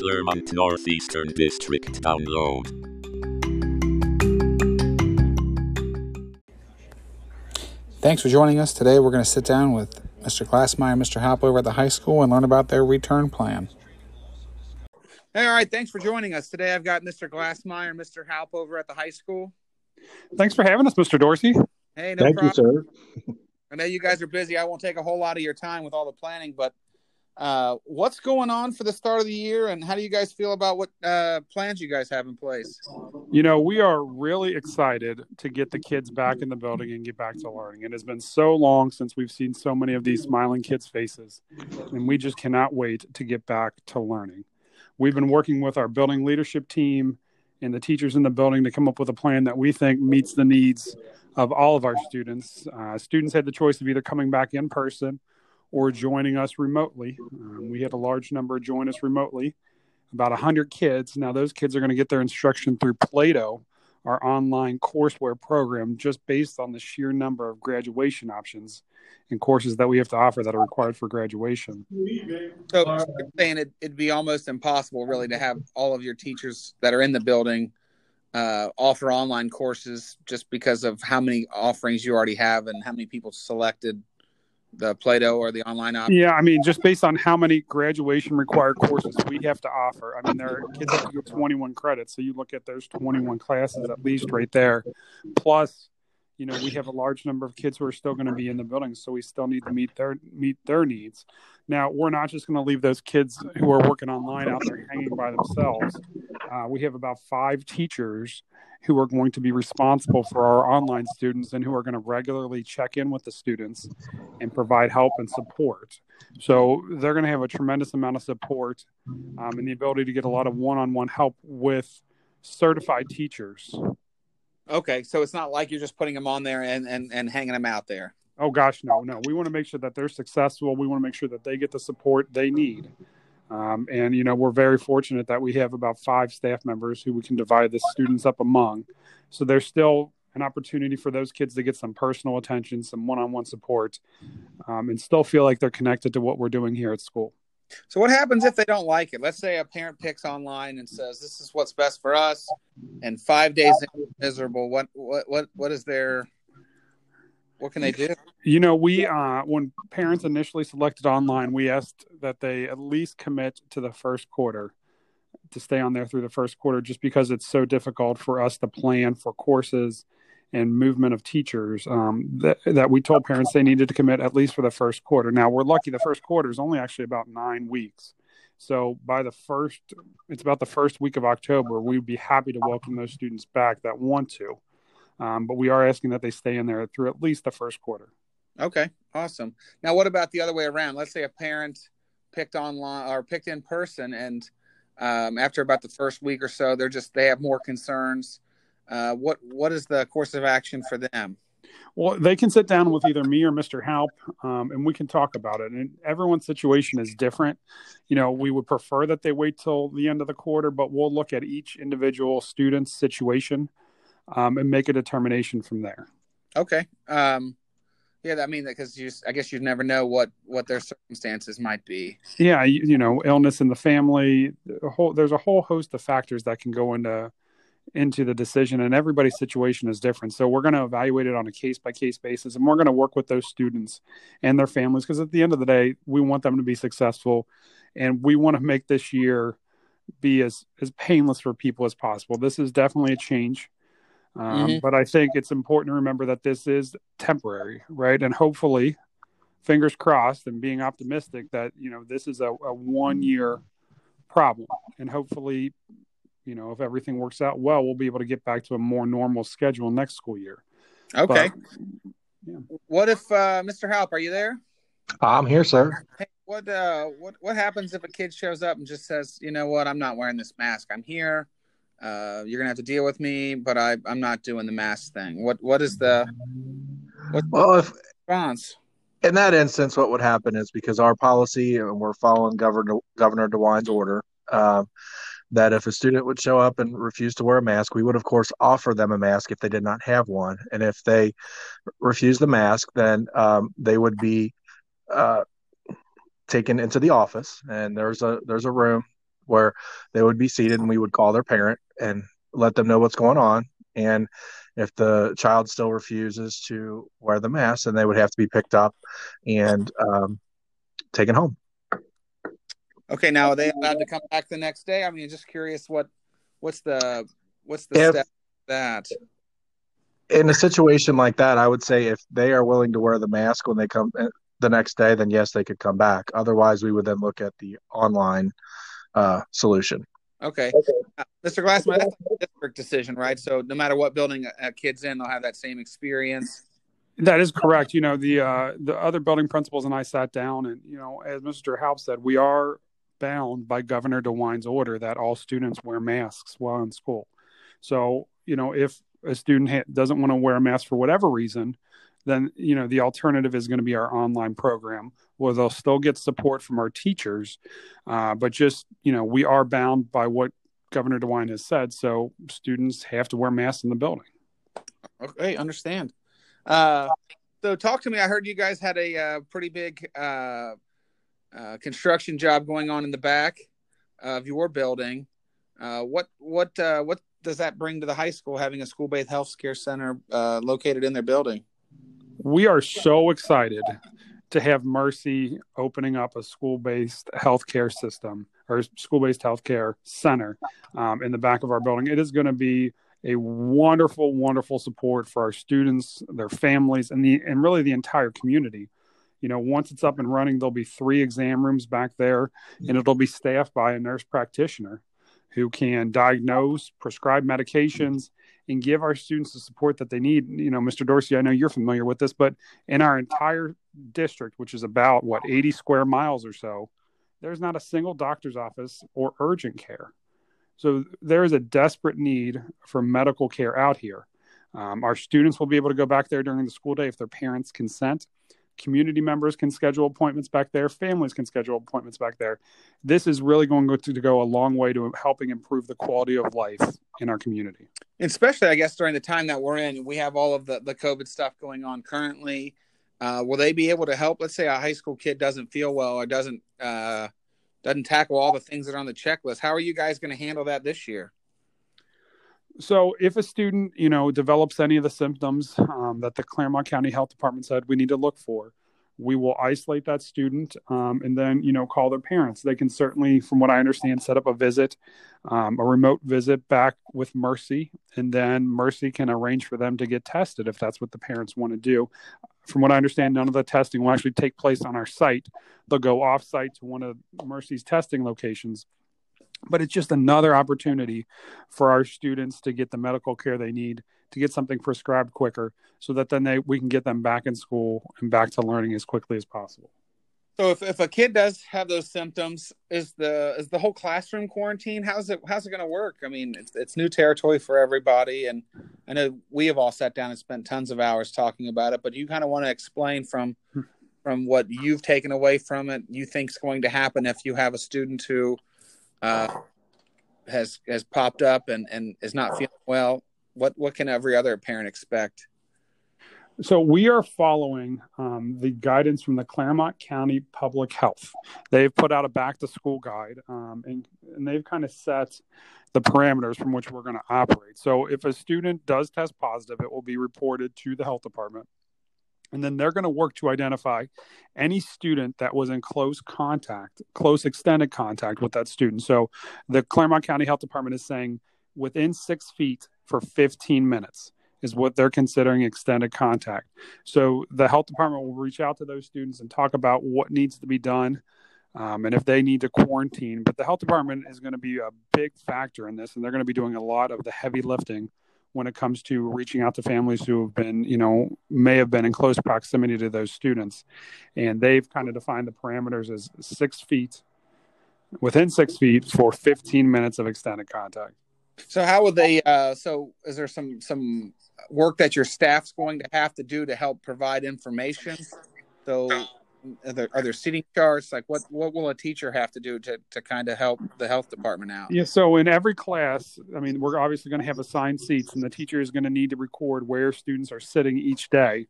Clermont Northeastern District download. Thanks for joining us. Today we're going to sit down with Mr. Glassmeyer and Mr. Halp over at the high school and learn about their return plan. Hey, all right. Thanks for joining us. Today I've got Mr. Glassmeyer and Mr. Halp over at the high school. Thanks for having us, Mr. Dorsey. Hey, no Thank problem. you, sir. I know you guys are busy. I won't take a whole lot of your time with all the planning, but uh, what's going on for the start of the year, and how do you guys feel about what uh, plans you guys have in place? You know, we are really excited to get the kids back in the building and get back to learning. It has been so long since we've seen so many of these smiling kids' faces, and we just cannot wait to get back to learning. We've been working with our building leadership team and the teachers in the building to come up with a plan that we think meets the needs of all of our students. Uh, students had the choice of either coming back in person or joining us remotely. Um, we had a large number join us remotely, about 100 kids. Now, those kids are going to get their instruction through Plato, our online courseware program, just based on the sheer number of graduation options and courses that we have to offer that are required for graduation. So, you're saying it, it'd be almost impossible, really, to have all of your teachers that are in the building uh, offer online courses just because of how many offerings you already have and how many people selected the Plato or the online option. Yeah, I mean, just based on how many graduation required courses we have to offer. I mean, there are kids to get 21 credits. So you look at those 21 classes at least right there. Plus, you know, we have a large number of kids who are still going to be in the building, so we still need to meet their meet their needs. Now, we're not just going to leave those kids who are working online out there hanging by themselves. Uh, we have about five teachers who are going to be responsible for our online students and who are going to regularly check in with the students and provide help and support. So they're going to have a tremendous amount of support um, and the ability to get a lot of one-on-one help with certified teachers. Okay, so it's not like you're just putting them on there and, and, and hanging them out there. Oh gosh, no, no. We want to make sure that they're successful. We want to make sure that they get the support they need. Um, and you know, we're very fortunate that we have about five staff members who we can divide the students up among. So there's still an opportunity for those kids to get some personal attention, some one-on-one support, um, and still feel like they're connected to what we're doing here at school. So what happens if they don't like it? Let's say a parent picks online and says, "This is what's best for us," and five days miserable. What what what what is their what can they do? You know, we uh, when parents initially selected online, we asked that they at least commit to the first quarter to stay on there through the first quarter, just because it's so difficult for us to plan for courses and movement of teachers. Um, that, that we told parents they needed to commit at least for the first quarter. Now we're lucky; the first quarter is only actually about nine weeks. So by the first, it's about the first week of October. We'd be happy to welcome those students back that want to. Um, but we are asking that they stay in there through at least the first quarter. Okay, awesome. Now, what about the other way around? Let's say a parent picked online or picked in person, and um, after about the first week or so, they're just they have more concerns. Uh, what what is the course of action for them? Well, they can sit down with either me or Mr. Halp, um, and we can talk about it. And everyone's situation is different. You know, we would prefer that they wait till the end of the quarter, but we'll look at each individual student's situation um, and make a determination from there. Okay. Um, yeah, I mean, that because you, I guess you never know what what their circumstances might be. Yeah, you, you know, illness in the family. A whole, there's a whole host of factors that can go into into the decision, and everybody's situation is different. So we're going to evaluate it on a case by case basis, and we're going to work with those students and their families because at the end of the day, we want them to be successful, and we want to make this year be as as painless for people as possible. This is definitely a change. Um, mm-hmm. But I think it's important to remember that this is temporary, right? And hopefully, fingers crossed, and being optimistic that you know this is a, a one year problem, and hopefully, you know, if everything works out well, we'll be able to get back to a more normal schedule next school year. Okay. But, yeah. What if uh, Mr. Halp? Are you there? I'm here, sir. Hey, what uh, what what happens if a kid shows up and just says, you know what, I'm not wearing this mask. I'm here uh, you're gonna have to deal with me, but I, I'm not doing the mask thing. What what is the what well if response? In that instance, what would happen is because our policy and we're following Governor Governor DeWine's order, um, that if a student would show up and refuse to wear a mask, we would of course offer them a mask if they did not have one, and if they refuse the mask, then um, they would be uh, taken into the office, and there's a there's a room where they would be seated and we would call their parent and let them know what's going on. And if the child still refuses to wear the mask, then they would have to be picked up and um, taken home. Okay, now are they allowed to come back the next day? I mean, just curious what what's the what's the if, step that in a situation like that, I would say if they are willing to wear the mask when they come eh, the next day, then yes, they could come back. Otherwise, we would then look at the online uh, solution. Okay. okay. Uh, Mr. Glassman, that's a district decision, right? So no matter what building a, a kid's in, they'll have that same experience. That is correct. You know, the uh, the other building principals and I sat down, and you know, as Mr. Halp said, we are bound by Governor DeWine's order that all students wear masks while in school. So, you know, if a student ha- doesn't want to wear a mask for whatever reason, then you know the alternative is going to be our online program where they'll still get support from our teachers uh, but just you know we are bound by what governor dewine has said so students have to wear masks in the building. Okay understand. Uh, so talk to me i heard you guys had a uh, pretty big uh, uh, construction job going on in the back of your building. What what what does that bring to the high school having a school-based health care center located in their building we are so excited to have Mercy opening up a school based healthcare system or school based healthcare center um, in the back of our building. It is going to be a wonderful, wonderful support for our students, their families, and the and really the entire community. You know, once it's up and running, there'll be three exam rooms back there, and it'll be staffed by a nurse practitioner who can diagnose, prescribe medications, and give our students the support that they need. You know, Mr. Dorsey, I know you're familiar with this, but in our entire district, which is about what 80 square miles or so, there's not a single doctor's office or urgent care. So there is a desperate need for medical care out here. Um, our students will be able to go back there during the school day if their parents consent community members can schedule appointments back there families can schedule appointments back there. This is really going to, to go a long way to helping improve the quality of life in our community. Especially i guess during the time that we're in we have all of the, the covid stuff going on currently. Uh, will they be able to help? Let's say a high school kid doesn't feel well or doesn't uh, doesn't tackle all the things that are on the checklist. How are you guys going to handle that this year so if a student you know develops any of the symptoms um, that the Clermont county health department said we need to look for we will isolate that student um, and then you know call their parents. They can certainly from what i understand set up a visit um, a remote visit back with mercy and then mercy can arrange for them to get tested if that's what the parents want to do. From what i understand none of the testing will actually take place on our site. They'll go off site to one of mercy's testing locations but it's just another opportunity for our students to get the medical care they need to get something prescribed quicker so that then they we can get them back in school and back to learning as quickly as possible. So if, if a kid does have those symptoms is the is the whole classroom quarantine how's it how's it going to work? I mean it's, it's new territory for everybody and i know we have all sat down and spent tons of hours talking about it but you kind of want to explain from hmm. from what you've taken away from it you think is going to happen if you have a student who uh, has has popped up and and is not feeling well, what what can every other parent expect? So we are following um, the guidance from the Clermont County Public Health. They've put out a back to school guide, um, and, and they've kind of set the parameters from which we're going to operate. So if a student does test positive, it will be reported to the health department. And then they're going to work to identify any student that was in close contact, close extended contact with that student. So the Clermont County Health Department is saying within six feet for 15 minutes is what they're considering extended contact. So the health department will reach out to those students and talk about what needs to be done um, and if they need to quarantine. But the health department is going to be a big factor in this, and they're going to be doing a lot of the heavy lifting when it comes to reaching out to families who have been, you know, may have been in close proximity to those students. And they've kind of defined the parameters as six feet, within six feet for 15 minutes of extended contact. So how would they? Uh, so is there some some work that your staff's going to have to do to help provide information? So are there, are there seating charts? Like what, what will a teacher have to do to, to kind of help the health department out? Yeah. So in every class, I mean, we're obviously going to have assigned seats and the teacher is going to need to record where students are sitting each day.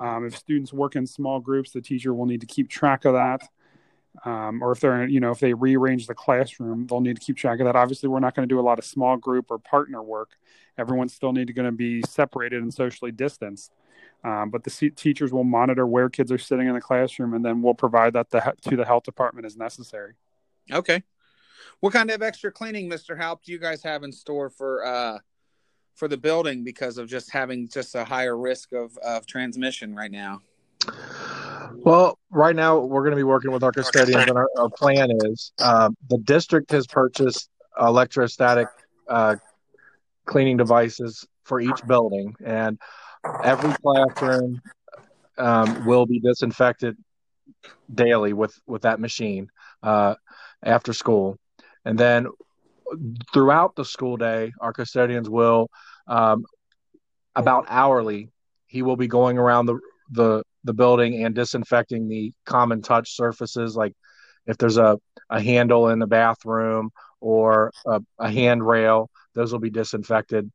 Um, if students work in small groups, the teacher will need to keep track of that. um, or if they're you know if they rearrange the classroom, they'll need to keep track of that. Obviously, we're not going to do a lot of small group or partner work. Everyone's still need to going to be separated and socially distanced. Um, but the teachers will monitor where kids are sitting in the classroom, and then we'll provide that the, to the health department as necessary. Okay. What kind of extra cleaning, Mister Halp, do you guys have in store for uh, for the building because of just having just a higher risk of, of transmission right now? Well, right now we're going to be working with our custodians, and our, our plan is um, the district has purchased electrostatic uh, cleaning devices for each building, and every classroom um, will be disinfected daily with with that machine uh, after school, and then throughout the school day, our custodians will um, about hourly. He will be going around the the the building and disinfecting the common touch surfaces, like if there's a a handle in the bathroom or a, a handrail, those will be disinfected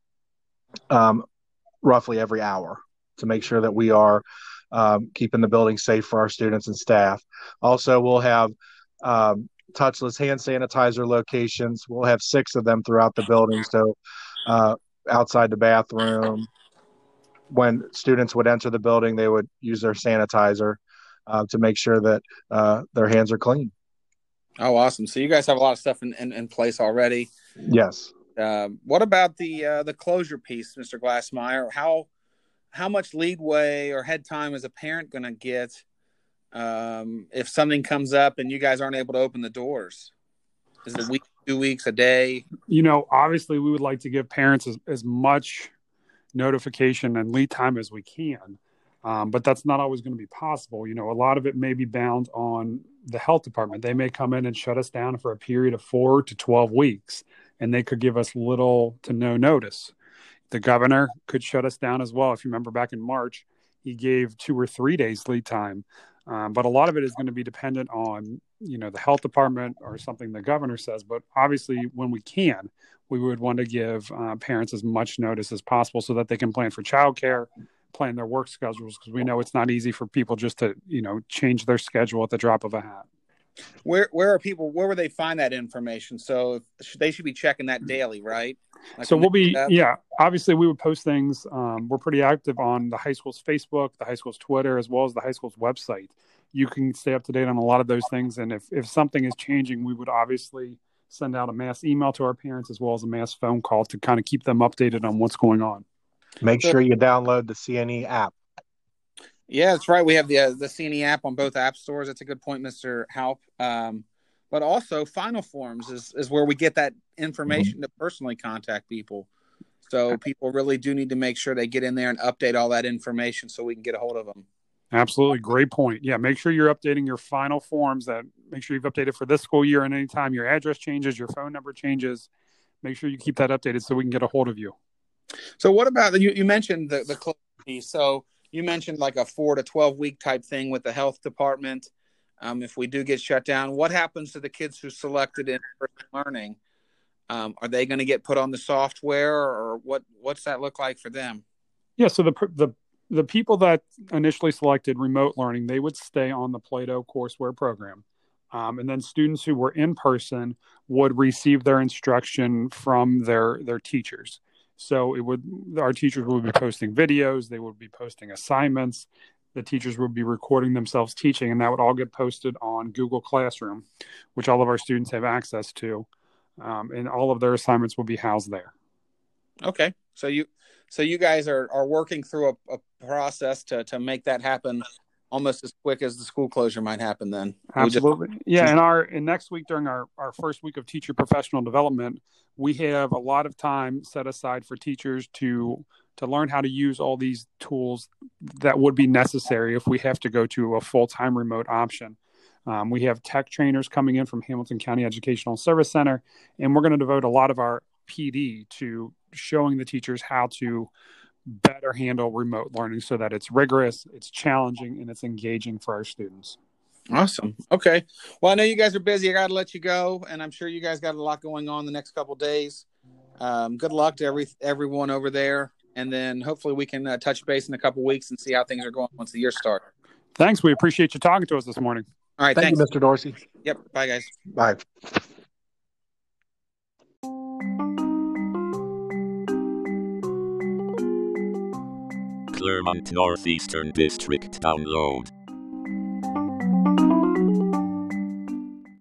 um, roughly every hour to make sure that we are um, keeping the building safe for our students and staff. Also, we'll have um, touchless hand sanitizer locations. We'll have six of them throughout the building. So, uh, outside the bathroom, when students would enter the building, they would use their sanitizer uh, to make sure that uh, their hands are clean. Oh, awesome! So you guys have a lot of stuff in, in, in place already. Yes. Uh, what about the uh, the closure piece, Mr. Glassmeyer? How how much leadway or head time is a parent going to get um, if something comes up and you guys aren't able to open the doors? Is it a week, two weeks, a day? You know, obviously, we would like to give parents as, as much notification and lead time as we can. Um, but that's not always going to be possible. You know, a lot of it may be bound on the health department. They may come in and shut us down for a period of four to 12 weeks, and they could give us little to no notice. The governor could shut us down as well. If you remember back in March, he gave two or three days lead time. Um, but a lot of it is going to be dependent on, you know, the health department or something the governor says. But obviously, when we can, we would want to give uh, parents as much notice as possible so that they can plan for childcare, plan their work schedules, because we know it's not easy for people just to you know change their schedule at the drop of a hat. Where where are people? Where would they find that information? So they should be checking that daily, right? Like so we'll be yeah. Obviously, we would post things. Um, we're pretty active on the high school's Facebook, the high school's Twitter, as well as the high school's website. You can stay up to date on a lot of those things, and if if something is changing, we would obviously send out a mass email to our parents as well as a mass phone call to kind of keep them updated on what's going on. Make sure you download the CNE app. Yeah, that's right. We have the uh, the CNE app on both app stores. That's a good point, Mister Halp. Um, but also, Final Forms is is where we get that information mm-hmm. to personally contact people. So people really do need to make sure they get in there and update all that information so we can get a hold of them. Absolutely. Great point. Yeah. Make sure you're updating your final forms that make sure you've updated for this school year and anytime your address changes, your phone number changes, make sure you keep that updated so we can get a hold of you. So what about you, you mentioned the, the piece. So you mentioned like a four to 12 week type thing with the health department. Um, if we do get shut down, what happens to the kids who selected in learning? Um, are they going to get put on the software or what, what's that look like for them? Yeah. So the, the the people that initially selected remote learning, they would stay on the Plato courseware program. Um, and then students who were in person would receive their instruction from their their teachers. So it would our teachers would be posting videos, they would be posting assignments, the teachers would be recording themselves teaching, and that would all get posted on Google Classroom, which all of our students have access to, um, and all of their assignments will be housed there. Okay, so you so you guys are are working through a, a process to to make that happen almost as quick as the school closure might happen then? Absolutely just... yeah and our and next week during our our first week of teacher professional development we have a lot of time set aside for teachers to to learn how to use all these tools that would be necessary if we have to go to a full-time remote option um, we have tech trainers coming in from hamilton county educational service center and we're going to devote a lot of our pd to showing the teachers how to better handle remote learning so that it's rigorous, it's challenging, and it's engaging for our students. Awesome. Okay. Well, I know you guys are busy. I got to let you go, and I'm sure you guys got a lot going on the next couple days. Um, good luck to every everyone over there, and then hopefully we can uh, touch base in a couple weeks and see how things are going once the year starts. Thanks. We appreciate you talking to us this morning. All right. Thank thanks. you, Mr. Dorsey. Yep. Bye, guys. Bye. Clermont Northeastern District download.